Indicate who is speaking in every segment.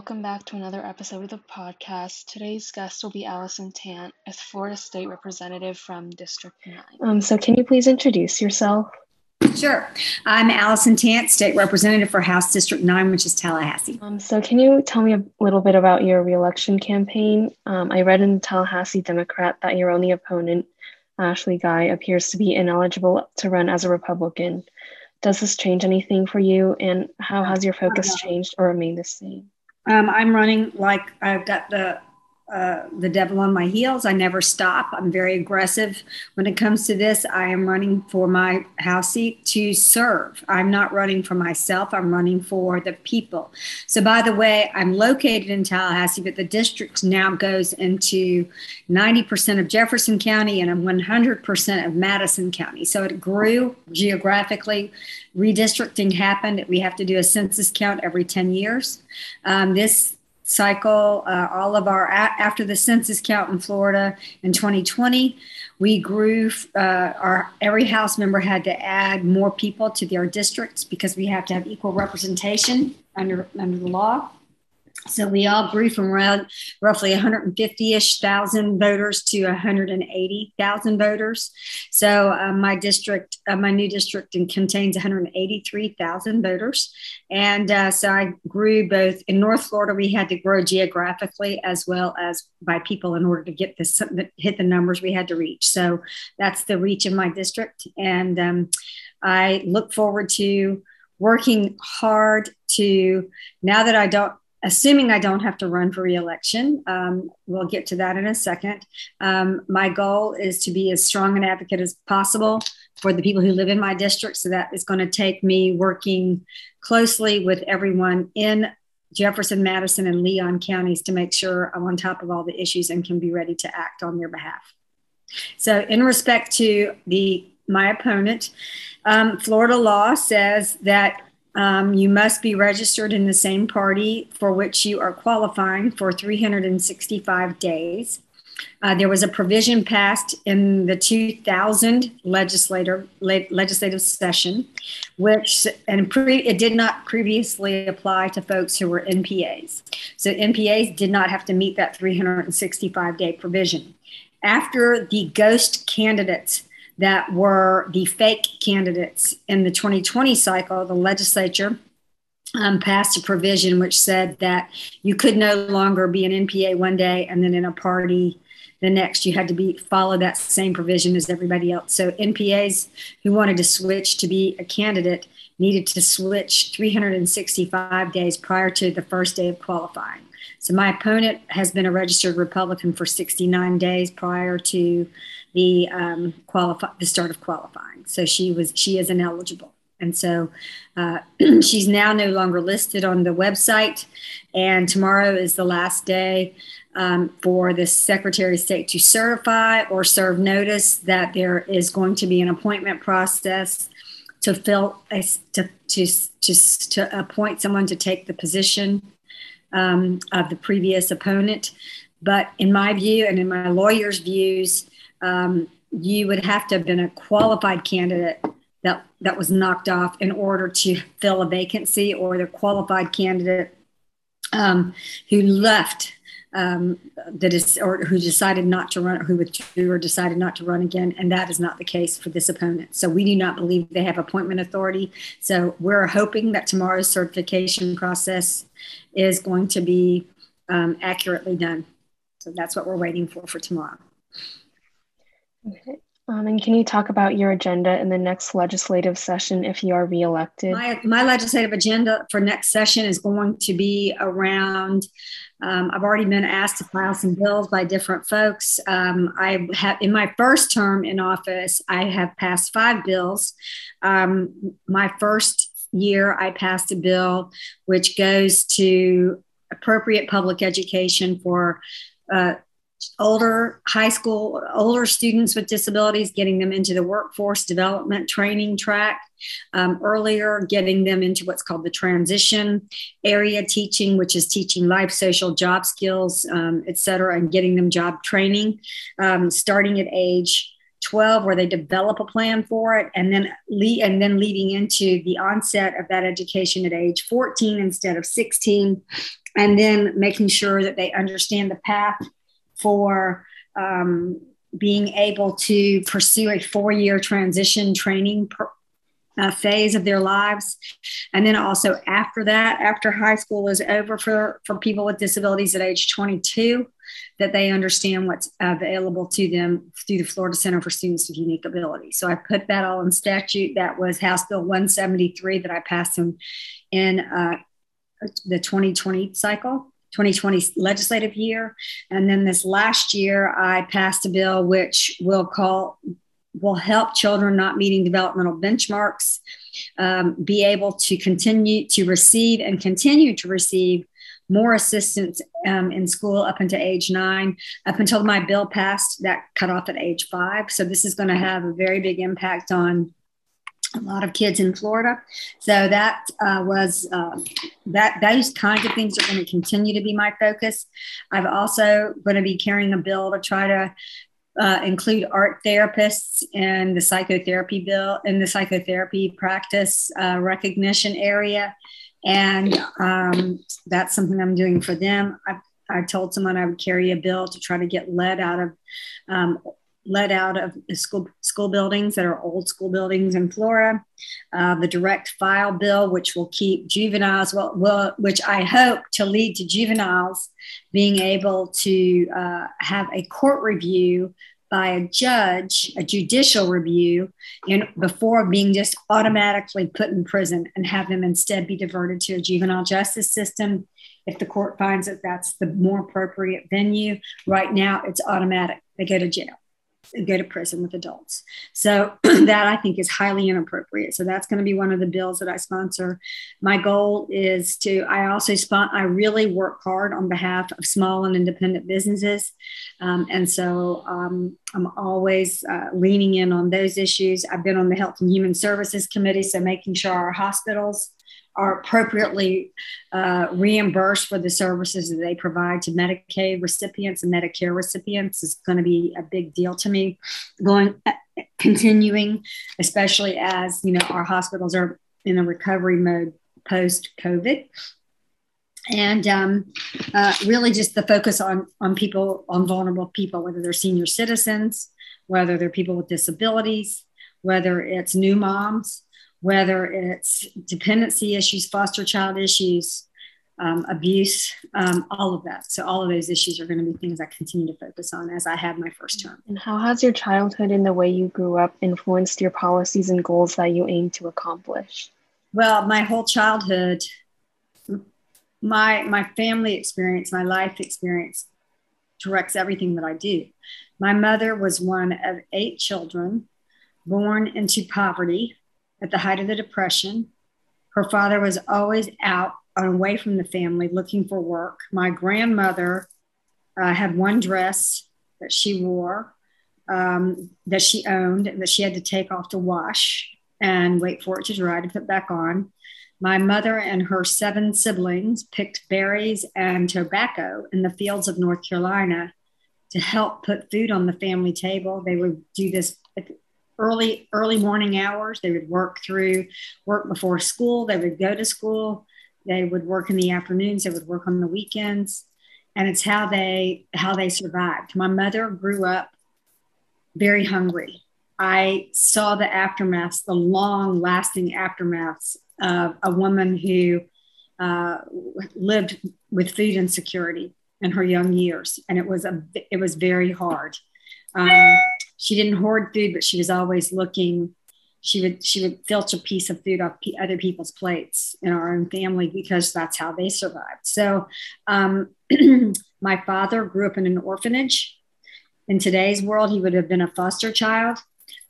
Speaker 1: Welcome back to another episode of the podcast. Today's guest will be Allison Tant, a Florida State Representative from District 9. Um, so, can you please introduce yourself?
Speaker 2: Sure. I'm Allison Tant, State Representative for House District 9, which is Tallahassee.
Speaker 1: Um, so, can you tell me a little bit about your reelection campaign? Um, I read in the Tallahassee Democrat that your only opponent, Ashley Guy, appears to be ineligible to run as a Republican. Does this change anything for you, and how has your focus changed or remained the same?
Speaker 2: Um, I'm running like I've got the uh, the devil on my heels. I never stop. I'm very aggressive when it comes to this. I am running for my house seat to serve. I'm not running for myself. I'm running for the people. So, by the way, I'm located in Tallahassee, but the district now goes into 90% of Jefferson County and 100% of Madison County. So it grew geographically. Redistricting happened. We have to do a census count every 10 years. Um, this cycle, uh, all of our, after the census count in Florida in 2020, we grew, uh, our, every House member had to add more people to their districts because we have to have equal representation under, under the law. So we all grew from around roughly 150-ish thousand voters to 180,000 voters. So uh, my district, uh, my new district contains 183,000 voters. And uh, so I grew both in North Florida, we had to grow geographically as well as by people in order to get this, hit the numbers we had to reach. So that's the reach of my district. And um, I look forward to working hard to, now that I don't assuming I don't have to run for reelection. Um, we'll get to that in a second. Um, my goal is to be as strong an advocate as possible for the people who live in my district. So that is going to take me working closely with everyone in Jefferson, Madison, and Leon counties to make sure I'm on top of all the issues and can be ready to act on their behalf. So, in respect to the my opponent, um, Florida law says that um, you must be registered in the same party for which you are qualifying for 365 days. Uh, there was a provision passed in the 2000 legislator, le- legislative session, which and pre- it did not previously apply to folks who were NPAs. So NPAs did not have to meet that 365 day provision. After the ghost candidates that were the fake candidates in the 2020 cycle, the legislature um, passed a provision which said that you could no longer be an NPA one day and then in a party the next. You had to be follow that same provision as everybody else. So NPAs who wanted to switch to be a candidate needed to switch 365 days prior to the first day of qualifying. So my opponent has been a registered Republican for 69 days prior to the um, qualify the start of qualifying. So she was she is ineligible, and so uh, she's now no longer listed on the website. And tomorrow is the last day um, for the Secretary of State to certify or serve notice that there is going to be an appointment process to fill a, to, to, to, to appoint someone to take the position um, of the previous opponent. But in my view and in my lawyer's views, um, you would have to have been a qualified candidate that, that was knocked off in order to fill a vacancy or the qualified candidate um, who left um, that is or who decided not to run who withdrew or decided not to run again and that is not the case for this opponent. So we do not believe they have appointment authority. So we're hoping that tomorrow's certification process is going to be um, accurately done. So that's what we're waiting for for tomorrow
Speaker 1: okay um, and can you talk about your agenda in the next legislative session if you are reelected?
Speaker 2: My, my legislative agenda for next session is going to be around. Um, I've already been asked to file some bills by different folks. Um, I have in my first term in office, I have passed five bills. Um, my first year, I passed a bill which goes to appropriate public education for uh, older high school, older students with disabilities, getting them into the workforce development training track um, earlier, getting them into what's called the transition area teaching, which is teaching life, social, job skills, um, et cetera, and getting them job training, um, starting at age 12 where they develop a plan for it and then lead, and then leading into the onset of that education at age 14 instead of 16 and then making sure that they understand the path for um, being able to pursue a four-year transition training uh, phase of their lives and then also after that after high school is over for for people with disabilities at age 22 that they understand what's available to them through the Florida Center for Students with Unique Abilities. So I put that all in statute. That was House Bill 173 that I passed in, in uh, the 2020 cycle. 2020 legislative year. And then this last year, I passed a bill which will call will help children not meeting developmental benchmarks um, be able to continue to receive and continue to receive more assistance um, in school up until age nine. Up until my bill passed, that cut off at age five. So this is going to have a very big impact on a lot of kids in Florida. So that uh, was uh, that those kinds of things are going to continue to be my focus. I've also going to be carrying a bill to try to uh, include art therapists in the psychotherapy bill in the psychotherapy practice uh, recognition area and um, that's something I'm doing for them. I, I told someone I would carry a bill to try to get lead out of um, lead out of school school buildings that are old school buildings in Florida. Uh, the direct file bill, which will keep juveniles, well, which I hope to lead to juveniles being able to uh, have a court review by a judge, a judicial review, and before being just automatically put in prison and have them instead be diverted to a juvenile justice system if the court finds that that's the more appropriate venue. Right now, it's automatic. They go to jail go to prison with adults. So that I think is highly inappropriate. So that's going to be one of the bills that I sponsor. My goal is to, I also spot, I really work hard on behalf of small and independent businesses. Um, and so um, I'm always uh, leaning in on those issues. I've been on the Health and Human Services Committee, so making sure our hospitals are appropriately uh, reimbursed for the services that they provide to Medicaid recipients and Medicare recipients is going to be a big deal to me. Going, uh, continuing, especially as you know our hospitals are in a recovery mode post COVID, and um, uh, really just the focus on on people on vulnerable people, whether they're senior citizens, whether they're people with disabilities, whether it's new moms whether it's dependency issues, foster child issues, um, abuse, um, all of that. So, all of those issues are going to be things I continue to focus on as I have my first term.
Speaker 1: And how has your childhood and the way you grew up influenced your policies and goals that you aim to accomplish?
Speaker 2: Well, my whole childhood, my my family experience, my life experience directs everything that I do. My mother was one of eight children born into poverty at the height of the Depression. Her father was always out and away from the family looking for work. My grandmother uh, had one dress that she wore um, that she owned that she had to take off to wash and wait for it to dry to put back on. My mother and her seven siblings picked berries and tobacco in the fields of North Carolina to help put food on the family table. They would do this early early morning hours. They would work through work before school. They would go to school. They would work in the afternoons. They would work on the weekends, and it's how they how they survived. My mother grew up very hungry. I saw the aftermaths, the long lasting aftermaths of a woman who uh, lived with food insecurity in her young years, and it was a it was very hard. Um, she didn't hoard food, but she was always looking. She would she would filch a piece of food off other people's plates in our own family because that's how they survived. So, um, my father grew up in an orphanage. In today's world, he would have been a foster child.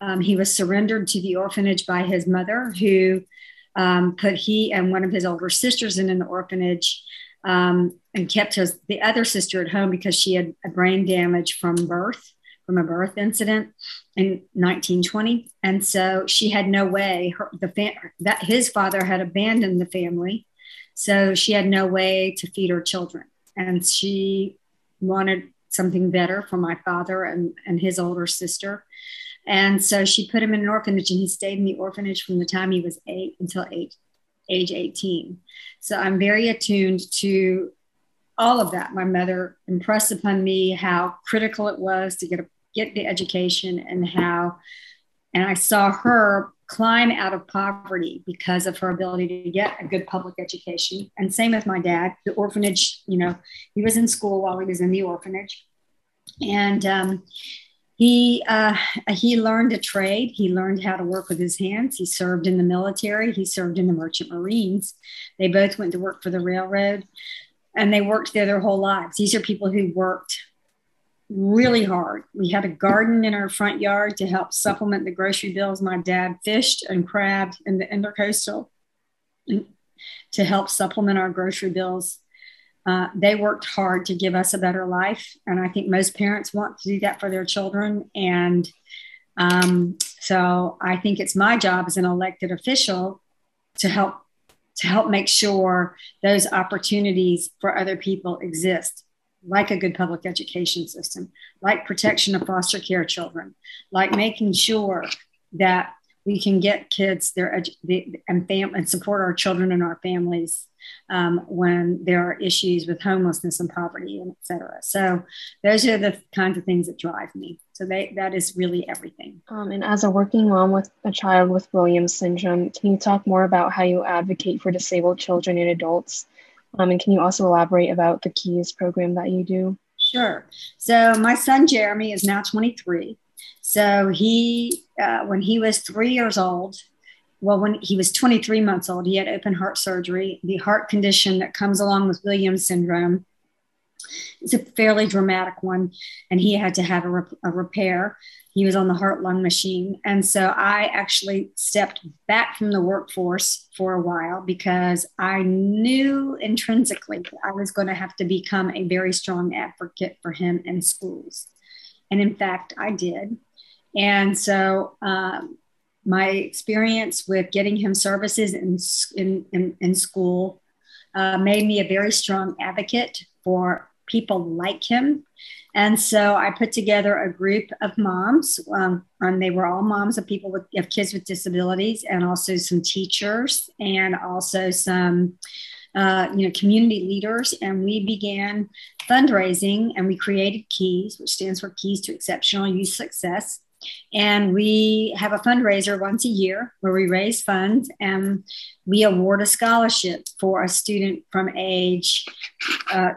Speaker 2: Um, he was surrendered to the orphanage by his mother, who um, put he and one of his older sisters in an orphanage um, and kept his the other sister at home because she had a brain damage from birth from a birth incident in 1920, and so she had no way. Her, the that his father had abandoned the family, so she had no way to feed her children, and she wanted something better for my father and, and his older sister. And so she put him in an orphanage, and he stayed in the orphanage from the time he was eight until eight, age 18. So I'm very attuned to all of that. My mother impressed upon me how critical it was to get a, get the education and how, and I saw her climb out of poverty because of her ability to get a good public education. And same with my dad, the orphanage, you know, he was in school while he was in the orphanage. And um, he uh, he learned a trade. He learned how to work with his hands. He served in the military. He served in the Merchant Marines. They both went to work for the railroad, and they worked there their whole lives. These are people who worked really hard. We had a garden in our front yard to help supplement the grocery bills. My dad fished and crabbed in the intercoastal to help supplement our grocery bills. Uh, they worked hard to give us a better life. And I think most parents want to do that for their children. And um, so I think it's my job as an elected official to help to help make sure those opportunities for other people exist like a good public education system like protection of foster care children like making sure that we can get kids their edu- and, fam- and support our children and our families um, when there are issues with homelessness and poverty and et cetera. So those are the kinds of things that drive me. So they, that is really everything.
Speaker 1: Um, and as a working mom with a child with Williams syndrome, can you talk more about how you advocate for disabled children and adults? Um, and can you also elaborate about the KEYS program that you do?
Speaker 2: Sure. So my son Jeremy is now 23. So he, uh, when he was three years old, well, when he was 23 months old, he had open heart surgery. The heart condition that comes along with Williams syndrome is a fairly dramatic one, and he had to have a, rep- a repair. He was on the heart lung machine. And so I actually stepped back from the workforce for a while because I knew intrinsically I was going to have to become a very strong advocate for him in schools. And in fact, I did. And so um, my experience with getting him services in, in, in, in school uh, made me a very strong advocate for people like him. And so I put together a group of moms, um, and they were all moms of people with of kids with disabilities, and also some teachers, and also some uh, you know community leaders. And we began fundraising, and we created Keys, which stands for Keys to Exceptional Youth Success. And we have a fundraiser once a year where we raise funds and we award a scholarship for a student from age uh,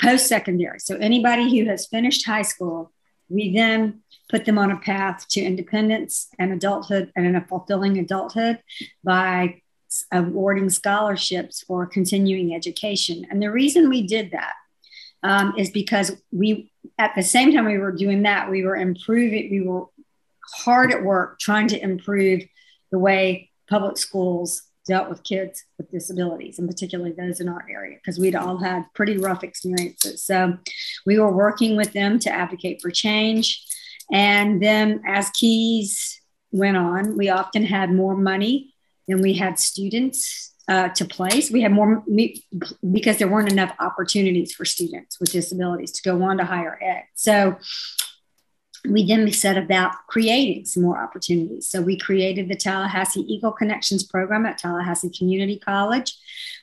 Speaker 2: post secondary. So anybody who has finished high school, we then put them on a path to independence and adulthood and a fulfilling adulthood by awarding scholarships for continuing education. And the reason we did that um, is because we, at the same time we were doing that, we were improving, we were hard at work trying to improve the way public schools dealt with kids with disabilities, and particularly those in our area, because we'd all had pretty rough experiences. So we were working with them to advocate for change. And then as Keys went on, we often had more money than we had students uh, to place. We had more because there weren't enough opportunities for students with disabilities to go on to higher ed. So we then set about creating some more opportunities. So we created the Tallahassee Eagle Connections program at Tallahassee Community College,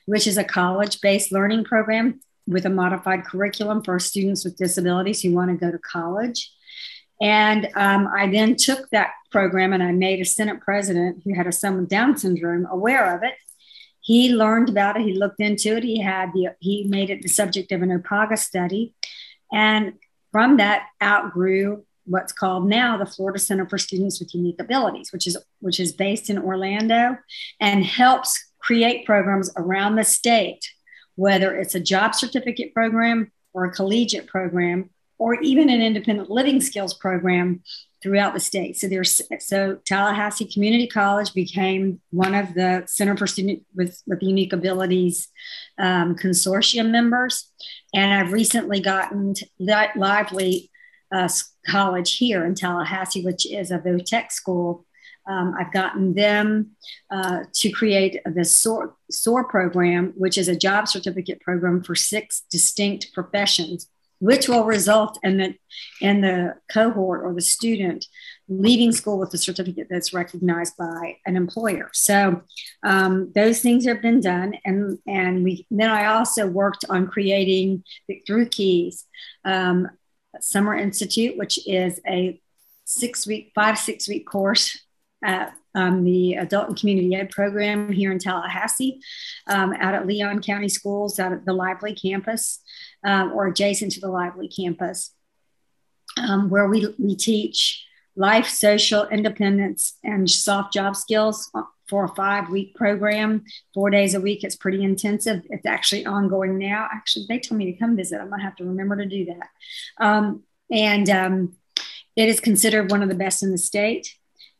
Speaker 2: which is a college based learning program with a modified curriculum for students with disabilities who want to go to college. And um, I then took that program and I made a Senate president who had a son with Down syndrome aware of it he learned about it. He looked into it. He had the he made it the subject of an OPAGA study, and from that outgrew what's called now the Florida Center for Students with Unique Abilities, which is which is based in Orlando and helps create programs around the state, whether it's a job certificate program or a collegiate program or even an independent living skills program throughout the state. So there's so Tallahassee Community College became one of the Center for Student with, with Unique Abilities um, consortium members, and I've recently gotten that Lively uh, College here in Tallahassee, which is a VOTEC school. Um, I've gotten them uh, to create the SOAR, SOAR program, which is a job certificate program for six distinct professions which will result in the in the cohort or the student leaving school with a certificate that's recognized by an employer. So um, those things have been done, and and we then I also worked on creating through Keys um, Summer Institute, which is a six week, five six week course at um, the Adult and Community Ed program here in Tallahassee, um, out at Leon County Schools, out at the Lively campus, um, or adjacent to the Lively campus, um, where we, we teach life, social, independence, and soft job skills for a five week program, four days a week. It's pretty intensive. It's actually ongoing now. Actually, they told me to come visit. I'm going to have to remember to do that. Um, and um, it is considered one of the best in the state.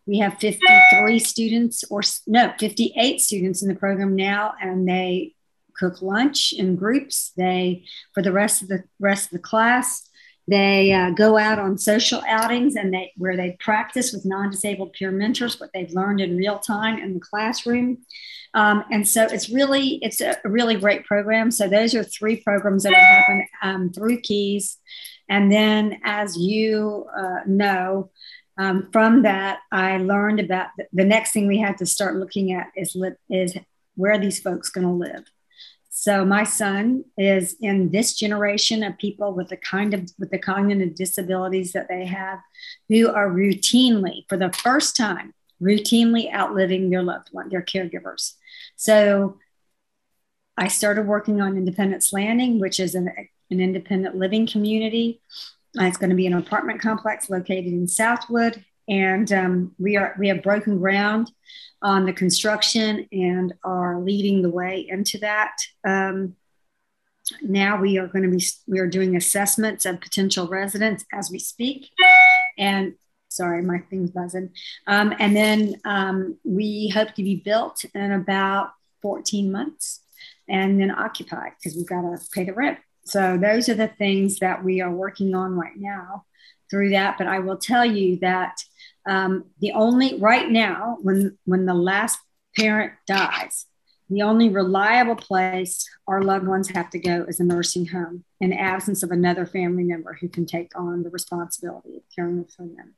Speaker 2: We have 53 students, or no, 58 students in the program now, and they cook lunch in groups. They, for the rest of the rest of the class, they uh, go out on social outings and they where they practice with non-disabled peer mentors what they've learned in real time in the classroom. Um, and so it's really it's a really great program. So those are three programs that have happened um, through Keys. And then, as you uh, know, um, from that, I learned about the, the, next thing we had to start looking at is, li- is where are these folks going to live? So my son is in this generation of people with the kind of with the cognitive disabilities that they have, who are routinely, for the first time, routinely outliving their loved one, their caregivers. So I started working on Independence Landing, which is an, an independent living community it's going to be an apartment complex located in Southwood, and um, we are we have broken ground on the construction and are leading the way into that. Um, now we are going to be we are doing assessments of potential residents as we speak, and sorry, my thing's buzzing. Um, and then um, we hope to be built in about 14 months, and then occupied because we've got to pay the rent. So those are the things that we are working on right now through that. But I will tell you that um, the only right now, when when the last parent dies, the only reliable place our loved ones have to go is a nursing home in absence of another family member who can take on the responsibility of caring for them.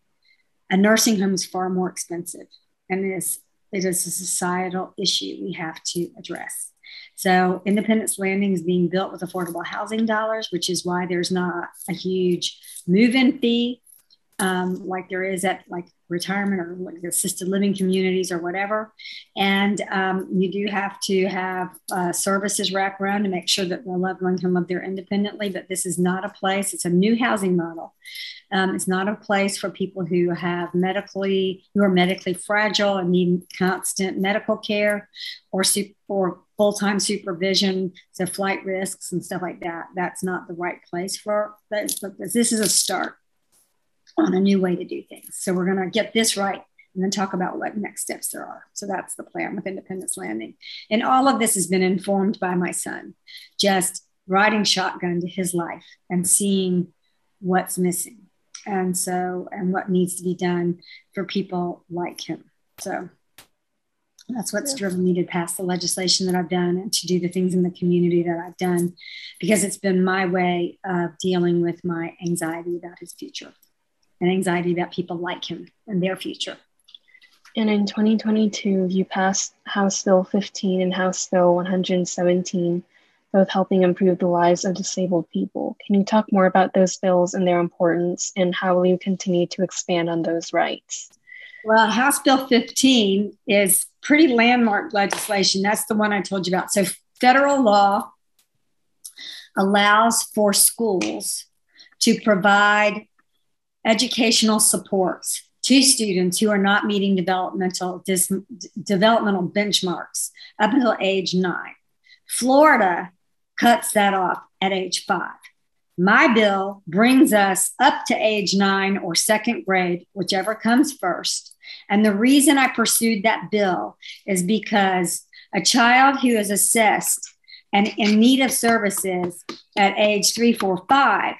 Speaker 2: A nursing home is far more expensive and it is, it is a societal issue we have to address. So Independence Landing is being built with affordable housing dollars, which is why there's not a huge move-in fee um, like there is at like retirement or like assisted living communities or whatever. And um, you do have to have uh, services wrap around to make sure that the loved one can live there independently. But this is not a place, it's a new housing model. Um, it's not a place for people who have medically, who are medically fragile and need constant medical care or, or full-time supervision, so flight risks and stuff like that. That's not the right place for this, but this is a start on a new way to do things. So we're going to get this right and then talk about what next steps there are. So that's the plan with Independence Landing. And all of this has been informed by my son, just riding shotgun to his life and seeing what's missing. And so, and what needs to be done for people like him. So that's what's driven me to pass the legislation that I've done and to do the things in the community that I've done because it's been my way of dealing with my anxiety about his future and anxiety about people like him and their future.
Speaker 1: And in 2022, you passed House Bill 15 and House Bill 117, both helping improve the lives of disabled people. Can you talk more about those bills and their importance, and how will you continue to expand on those rights?
Speaker 2: Well, House Bill 15 is pretty landmark legislation. That's the one I told you about. So, federal law allows for schools to provide educational supports to students who are not meeting developmental dis, developmental benchmarks up until age nine. Florida cuts that off at age five. My bill brings us up to age nine or second grade, whichever comes first. And the reason I pursued that bill is because a child who is assessed and in need of services at age three, four, five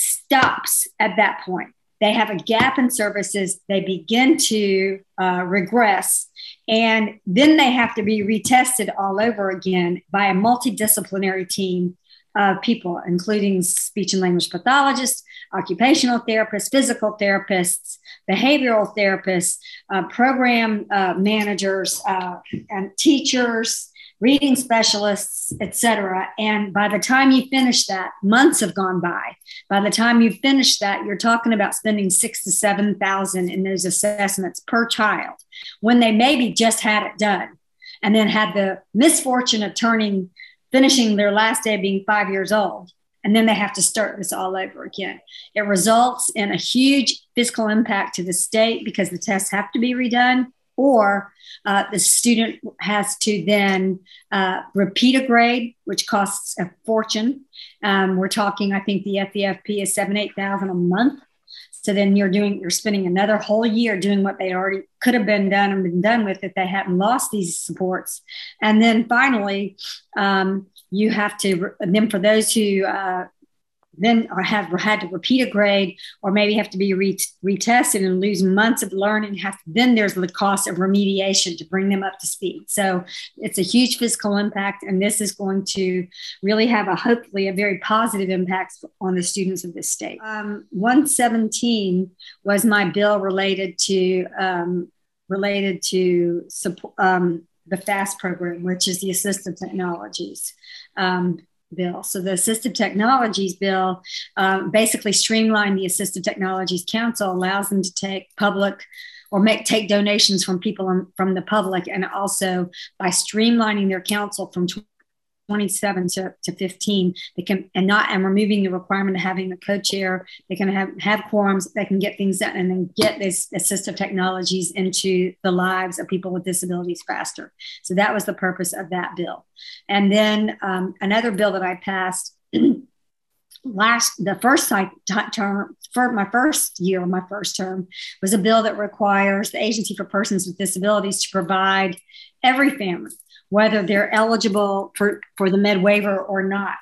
Speaker 2: stops at that point. They have a gap in services, they begin to uh, regress, and then they have to be retested all over again by a multidisciplinary team of people, including speech and language pathologists, occupational therapists, physical therapists, behavioral therapists, uh, program uh, managers, uh, and teachers, reading specialists, etc. And by the time you finish that, months have gone by. By the time you finish that, you're talking about spending six to seven thousand in those assessments per child when they maybe just had it done and then had the misfortune of turning finishing their last day being five years old and then they have to start this all over again. It results in a huge fiscal impact to the state because the tests have to be redone or uh, the student has to then uh, repeat a grade, which costs a fortune. Um, we're talking, I think the FEFP is seven, eight thousand a month. So then you're doing, you're spending another whole year doing what they already could have been done and been done with if they hadn't lost these supports. And then finally, um, you have to, then for those who uh, then or have had to repeat a grade or maybe have to be re- retested and lose months of learning. Have to, then there's the cost of remediation to bring them up to speed. So it's a huge physical impact and this is going to really have a hopefully a very positive impact on the students of this state. Um, 117 was my bill related to um, related to support um, the FAAST program, which is the assistive technologies. Um, bill. So the Assistive Technologies Bill um, basically streamlined the Assistive Technologies Council, allows them to take public or make take donations from people from the public, and also by streamlining their council from 27 to, to 15 they can and not and removing the requirement of having a co-chair they can have have quorums they can get things done and then get this assistive technologies into the lives of people with disabilities faster. So that was the purpose of that bill. And then um, another bill that i passed last the first term for my first year my first term was a bill that requires the agency for persons with disabilities to provide every family whether they're eligible for, for the med waiver or not,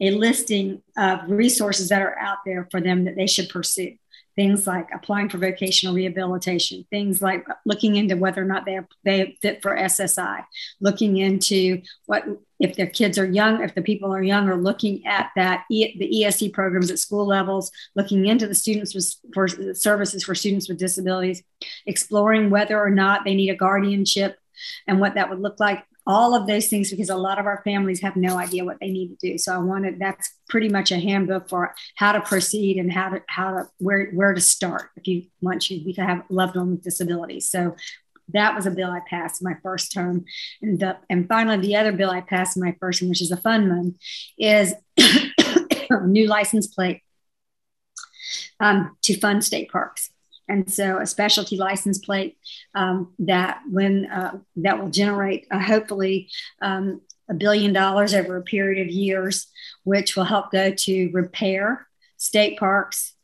Speaker 2: a listing of resources that are out there for them that they should pursue. Things like applying for vocational rehabilitation, things like looking into whether or not they they fit for SSI, looking into what if their kids are young, if the people are young, or looking at that the ESE programs at school levels, looking into the students with, for services for students with disabilities, exploring whether or not they need a guardianship and what that would look like all of those things because a lot of our families have no idea what they need to do. So I wanted that's pretty much a handbook for how to proceed and how to how to where where to start if you want you to have loved one with disabilities. So that was a bill I passed my first term. And the, and finally the other bill I passed my first one, which is a fun one, is new license plate um, to fund state parks and so a specialty license plate um, that when uh, that will generate uh, hopefully um, a billion dollars over a period of years, which will help go to repair state parks,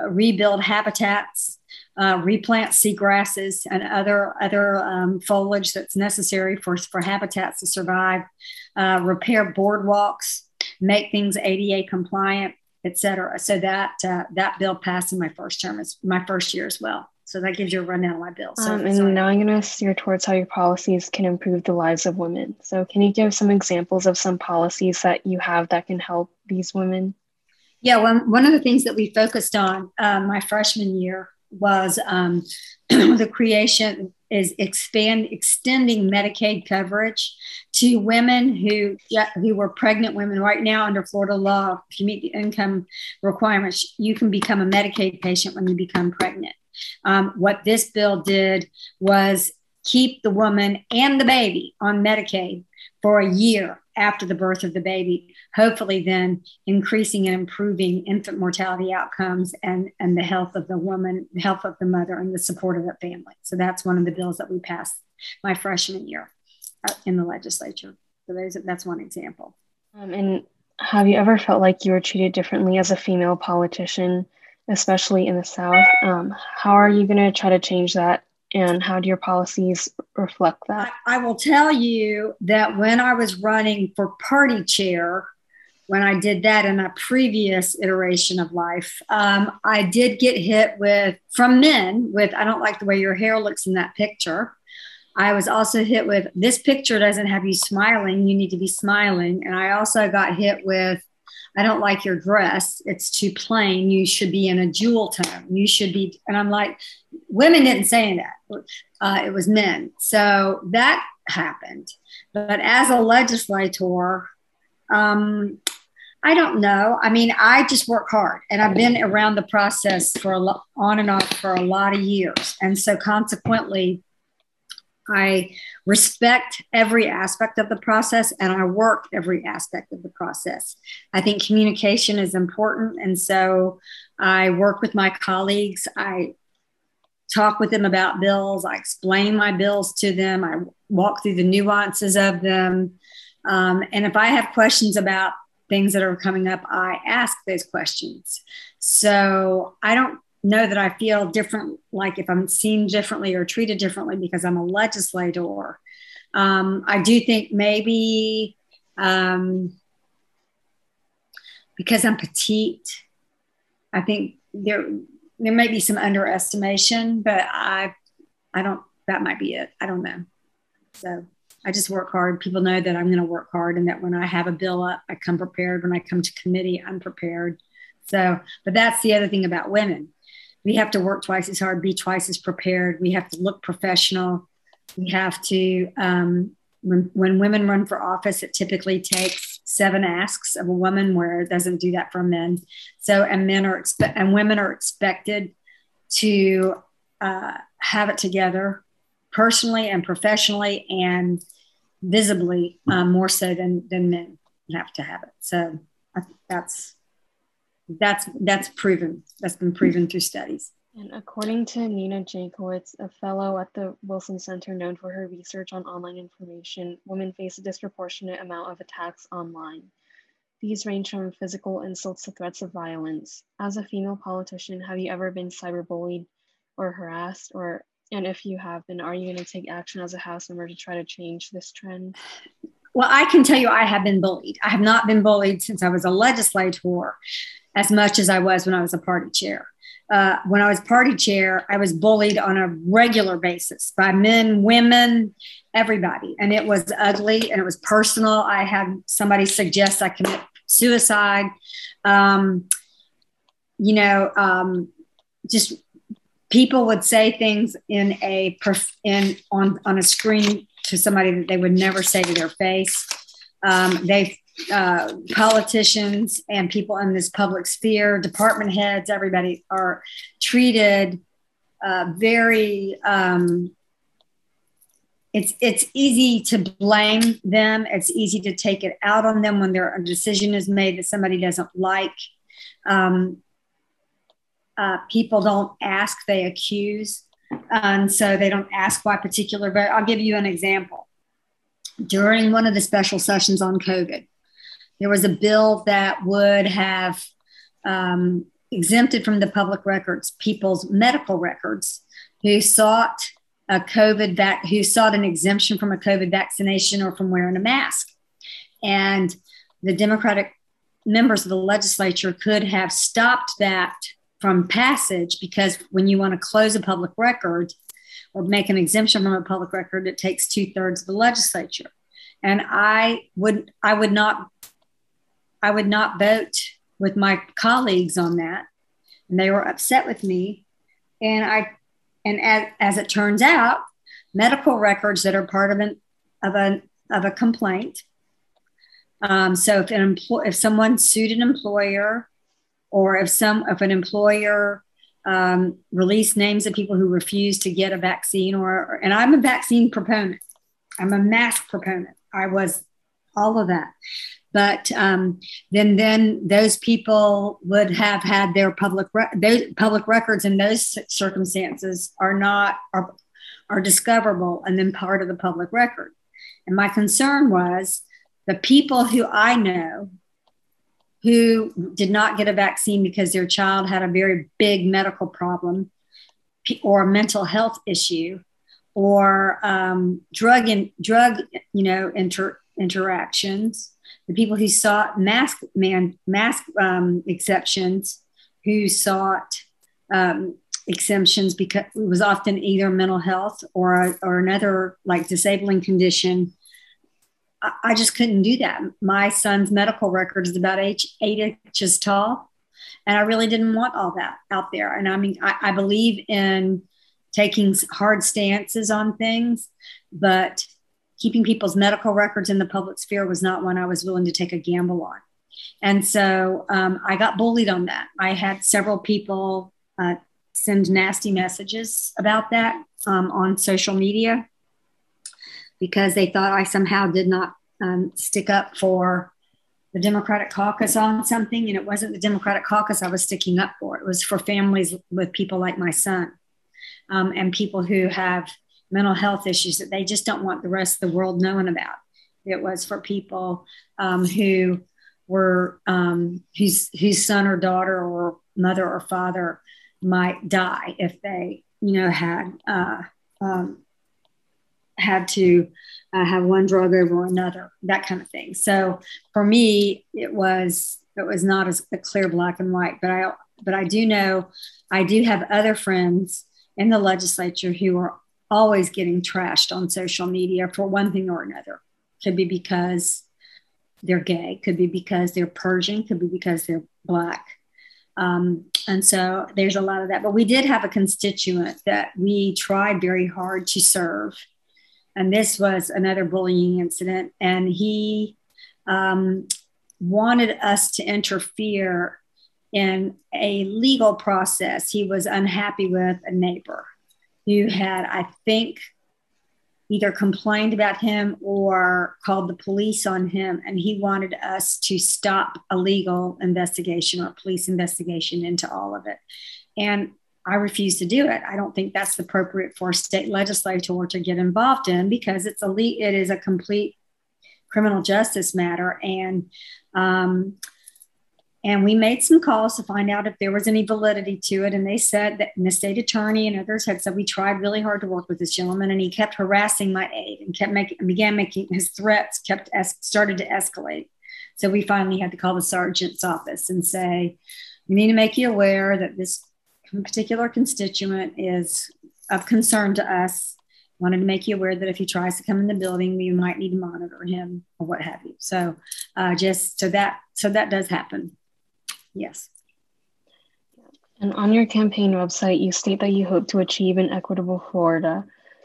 Speaker 2: uh, rebuild habitats, uh, replant seagrasses and other other um, foliage that's necessary for for habitats to survive, uh, repair boardwalks, make things ADA compliant, et cetera. So that uh, that bill passed in my first term, it's my first year as well. So that gives you a rundown of my bill. So,
Speaker 1: um, and sorry. now I'm going to steer towards how your policies can improve the lives of women. So can you give some examples of some policies that you have that can help these women?
Speaker 2: Yeah, well, one of the things that we focused on uh, my freshman year was um, the creation is expand extending Medicaid coverage to women who who were pregnant women. Right now, under Florida law, if you meet the income requirements, you can become a Medicaid patient when you become pregnant. Um, what this bill did was keep the woman and the baby on Medicaid for a year after the birth of the baby, hopefully then increasing and improving infant mortality outcomes and, and the health of the woman, the health of the mother, and the support of the family. So that's one of the bills that we passed my freshman year uh, in the legislature. So those, that's one example.
Speaker 1: Um, and have you ever felt like you were treated differently as a female politician, especially in the South? Um, how are you going to try to change that and how do your policies reflect that?
Speaker 2: I, will tell you that when I was running for party chair, when I did that in a previous iteration of life, um, I did get hit with from men with I don't like the way your hair looks in that picture. I was also hit with this picture doesn't have you smiling. You need to be smiling. And I also got hit with I don't like your dress. It's too plain. You should be in a jewel tone. You should be. And I'm like, women didn't say that. Uh, it was men. So that happened. But as a legislator, um, I don't know. I mean, I just work hard and I've been around the process for a lot on and off for a lot of years. And so consequently, I respect every aspect of the process and I work every aspect of the process. I think communication is important. And so I work with my colleagues. I talk with them about bills. I explain my bills to them. I walk through the nuances of them. Um, and if I have questions about things that are coming up, I ask those questions. So I don't know that I feel different, like if I'm seen differently or treated differently because I'm a legislator. Um, I do think maybe um, because I'm petite, I think there there may be some underestimation, but I I don't that might be it. I don't know. So I just work hard. People know that I'm going to work hard and that when I have a bill up, I come prepared. When I come to committee, I'm prepared. So, but that's the other thing about women. We have to work twice as hard, be twice as prepared. We have to look professional. We have to, um, when, when women run for office, it typically takes seven asks of a woman, where it doesn't do that for men. So, and men are expe- and women are expected to uh, have it together personally and professionally and visibly um, more so than than men have to have it. So that's that's that's proven. That's been proven through studies.
Speaker 1: And according to Nina Jankowicz, a fellow at the Wilson Center known for her research on online information, women face a disproportionate amount of attacks online. These range from physical insults to threats of violence. As a female politician, have you ever been cyberbullied or harassed or and if you have been, are you going to take action as a House member to try to change this trend?
Speaker 2: Well, I can tell you I have been bullied. I have not been bullied since I was a legislator as much as I was when I was a party chair. Uh, when I was party chair, I was bullied on a regular basis by men, women, everybody. And it was ugly and it was personal. I had somebody suggest I commit suicide. Um, you know, um, just people would say things in a in on on a screen to somebody that they would never say to their face. Um, they uh, politicians and people in this public sphere, department heads, everybody are treated uh, very. Um, it's it's easy to blame them. It's easy to take it out on them when their a decision is made that somebody doesn't like. Um, uh, people don't ask, they accuse. And so they don't ask why particular vote. I'll give you an example. During one of the special sessions on COVID, there was a bill that would have um, exempted from the public records people's medical records who sought a COVID vac- who sought an exemption from a COVID vaccination or from wearing a mask. And the Democratic members of the legislature could have stopped that from passage because when you want to close a public record or make an exemption from a public record, it takes two thirds of the legislature. And I would I would not I would not vote with my colleagues on that. And they were upset with me. And I and as, as it turns out, medical records that are part of an of a of a complaint. Um, so if an if someone sued an employer or if some if an employer um, release names of people who refuse to get a vaccine or and i'm a vaccine proponent i'm a mask proponent i was all of that. But um, then then those people would have had their public re- those public records in those circumstances are not are, are discoverable and then part of the public record. And my concern was the people who i know who did not get a vaccine because their child had a very big medical problem or a mental health issue or um, drug and drug you know inter, interactions the people who sought mask man mask um, exceptions who sought um, exemptions because it was often either mental health or or another like disabling condition I just couldn't do that. My son's medical record is about eight, eight inches tall. And I really didn't want all that out there. And I mean, I, I believe in taking hard stances on things, but keeping people's medical records in the public sphere was not one I was willing to take a gamble on. And so um, I got bullied on that. I had several people uh, send nasty messages about that um, on social media because they thought I somehow did not um, stick up for the Democratic caucus on something. And it wasn't the Democratic caucus I was sticking up for, it was for families with people like my son um, and people who have mental health issues that they just don't want the rest of the world knowing about. It was for people um, who were um, whose whose son or daughter or mother or father might die if they you know had uh, um, had to uh, have one drug over another that kind of thing so for me it was it was not as a clear black and white but i but i do know i do have other friends in the legislature who are always getting trashed on social media for one thing or another could be because they're gay, could be because they're Persian, could be because they're black. Um, and so there's a lot of that. But we did have a constituent that we tried very hard to serve. And this was another bullying incident. And he um, wanted us to interfere in a legal process he was unhappy with a neighbor who had, I think, either complained about him or called the police on him. And he wanted us to stop a legal investigation or a police investigation into all of it. And I refuse to do it. I don't think that's appropriate for a state legislature to get involved in because it's a it is a complete criminal justice matter. And um, and we made some calls to find out if there was any validity to it. And they said that the state attorney and others had said we tried really hard to work with this gentleman, and he kept harassing my aide and kept making began making his threats kept es- started to escalate. So we finally had to call the sergeant's office and say, we need to make you aware that this particular constituent is of concern to us. Wanted to make you aware that if he tries to come in the building, we might need to monitor him or what have you. So, uh, just so that so that does happen. Yes.
Speaker 1: And on your campaign website, you state that you hope to achieve an equitable Florida.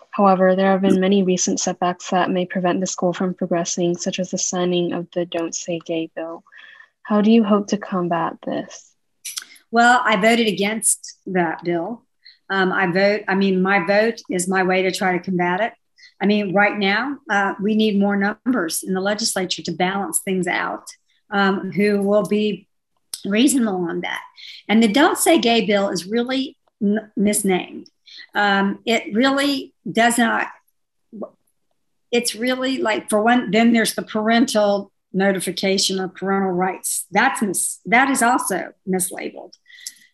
Speaker 1: However, there have been many recent setbacks that may prevent this goal from progressing, such as the signing of the Don't Say Gay bill. How do you hope to combat this?
Speaker 2: Well, I voted against that bill. Um, I vote, I mean, my vote is my way to try to combat it. I mean, right now, uh, we need more numbers in the legislature to balance things out um, who will be reasonable on that. And the Don't Say Gay bill is really misnamed. Um, it really does not, it's really like for one, then there's the parental notification of parental rights. That's mis- that is also mislabeled.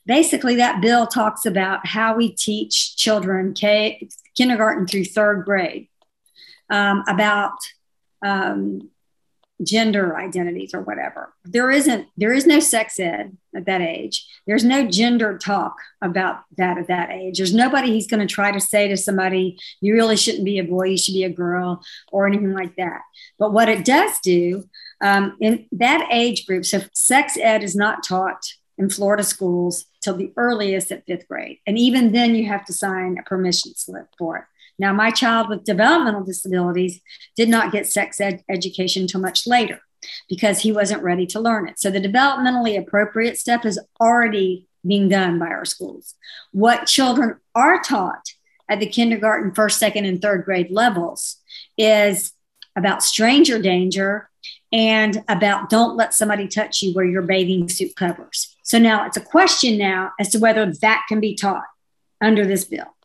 Speaker 2: Basically, that bill talks about how we teach children K, kindergarten through third grade um, about um, gender identities or whatever. There isn't, there is no sex ed at that age. There's no gender talk about that at that age. There's nobody he's going to try to say to somebody, you really shouldn't be a boy, you should be a girl, or anything like that. But what it does do um, in that age group, so sex ed is not taught in Florida schools till the earliest at fifth grade. And even then, you have to sign a permission slip for it. Now, my child with developmental disabilities did not get sex ed- education until much later because he wasn't ready to learn it. So the developmentally appropriate step is already being done by our schools. What children are taught at the kindergarten, first, second, and third grade levels is about stranger danger and about don't let somebody touch you where your bathing suit covers. So now it's a question now as to whether that can be taught under this bill.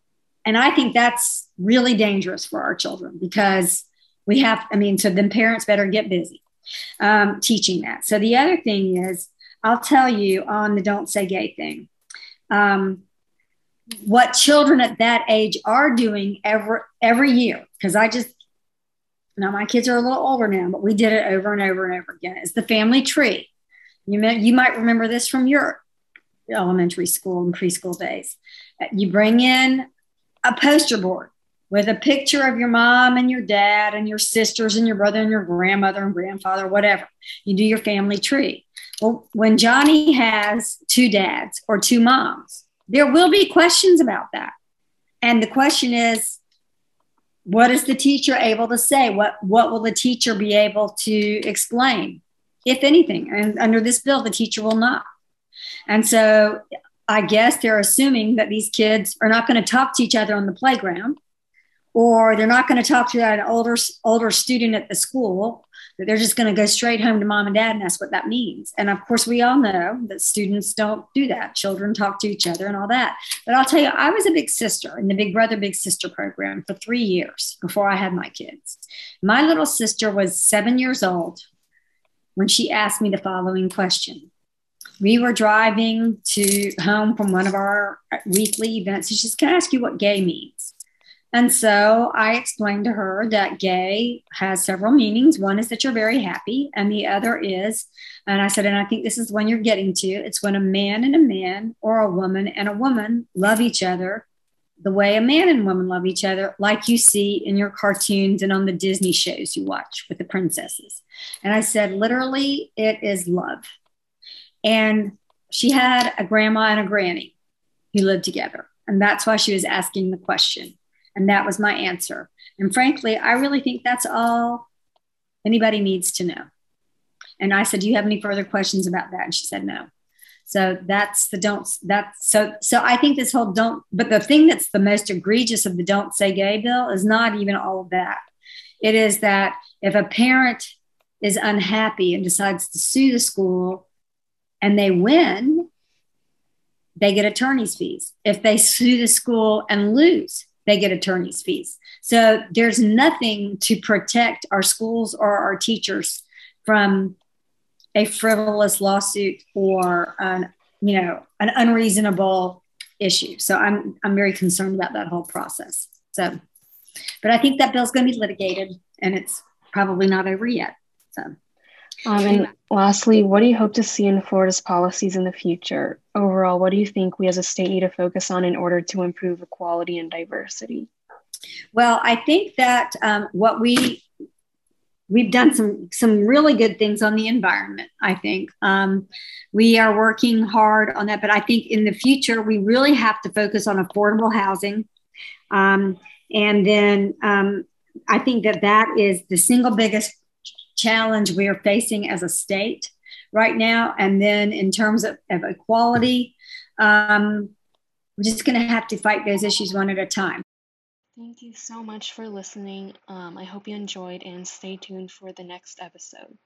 Speaker 2: And I think that's really dangerous for our children because we have, I mean, so then parents better get busy um, teaching that. So the other thing is, I'll tell you on the don't say gay thing. Um, what children at that age are doing every every year because i just now my kids are a little older now but we did it over and over and over again is the family tree you may, you might remember this from your elementary school and preschool days you bring in a poster board with a picture of your mom and your dad and your sisters and your brother and your grandmother and grandfather, whatever. You do your family tree. Well, when Johnny has two dads or two moms, there will be questions about that. And the question is, what is the teacher able to say? What, what will the teacher be able to explain, if anything? And under this bill, the teacher will not. And so I guess they're assuming that these kids are not going to talk to each other on the playground, or they're not going to talk to that older older student at the school. That they're just going to go straight home to mom and dad, and that's what that means. And of course, we all know that students don't do that. Children talk to each other and all that. But I'll tell you, I was a big sister in the Big Brother Big Sister program for three years before I had my kids. My little sister was seven years old when she asked me the following question we were driving to home from one of our weekly events. And she says, Can I ask you what gay means? And so I explained to her that gay has several meanings. One is that you're very happy, and the other is, and I said, and I think this is when you're getting to, it's when a man and a man or a woman and a woman love each other the way a man and woman love each other, like you see in your cartoons and on the Disney shows you watch with the princesses. And I said, literally, it is love. And she had a grandma and a granny who lived together. And that's why she was asking the question. And that was my answer. And frankly, I really think that's all anybody needs to know. And I said, Do you have any further questions about that? And she said, No. So that's the don't that's so so I think this whole don't but the thing that's the most egregious of the don't say gay bill is not even all of that. It is that if a parent is unhappy and decides to sue the school and they win, they get attorney's fees. If they sue the school and lose, they get attorney's fees. So there's nothing to protect our schools or our teachers from a frivolous lawsuit or an, you know, an unreasonable issue. So I'm I'm very concerned about that whole process. So, but I think that bill's going to be litigated, and it's probably not over yet. So.
Speaker 1: Um, and lastly, what do you hope to see in Florida's policies in the future? Overall, what do you think we as a state need to focus on in order to improve equality and diversity?
Speaker 2: Well, I think that um, what we we've done some some really good things on the environment. I think um, we are working hard on that, but I think in the future we really have to focus on affordable housing, um, and then um, I think that that is the single biggest challenge we are facing as a state right now. And then in terms of, of equality, um, we're just going to have to fight those issues one at a time.
Speaker 1: Thank you so much for listening. Um, I hope you enjoyed and stay tuned for the next episode.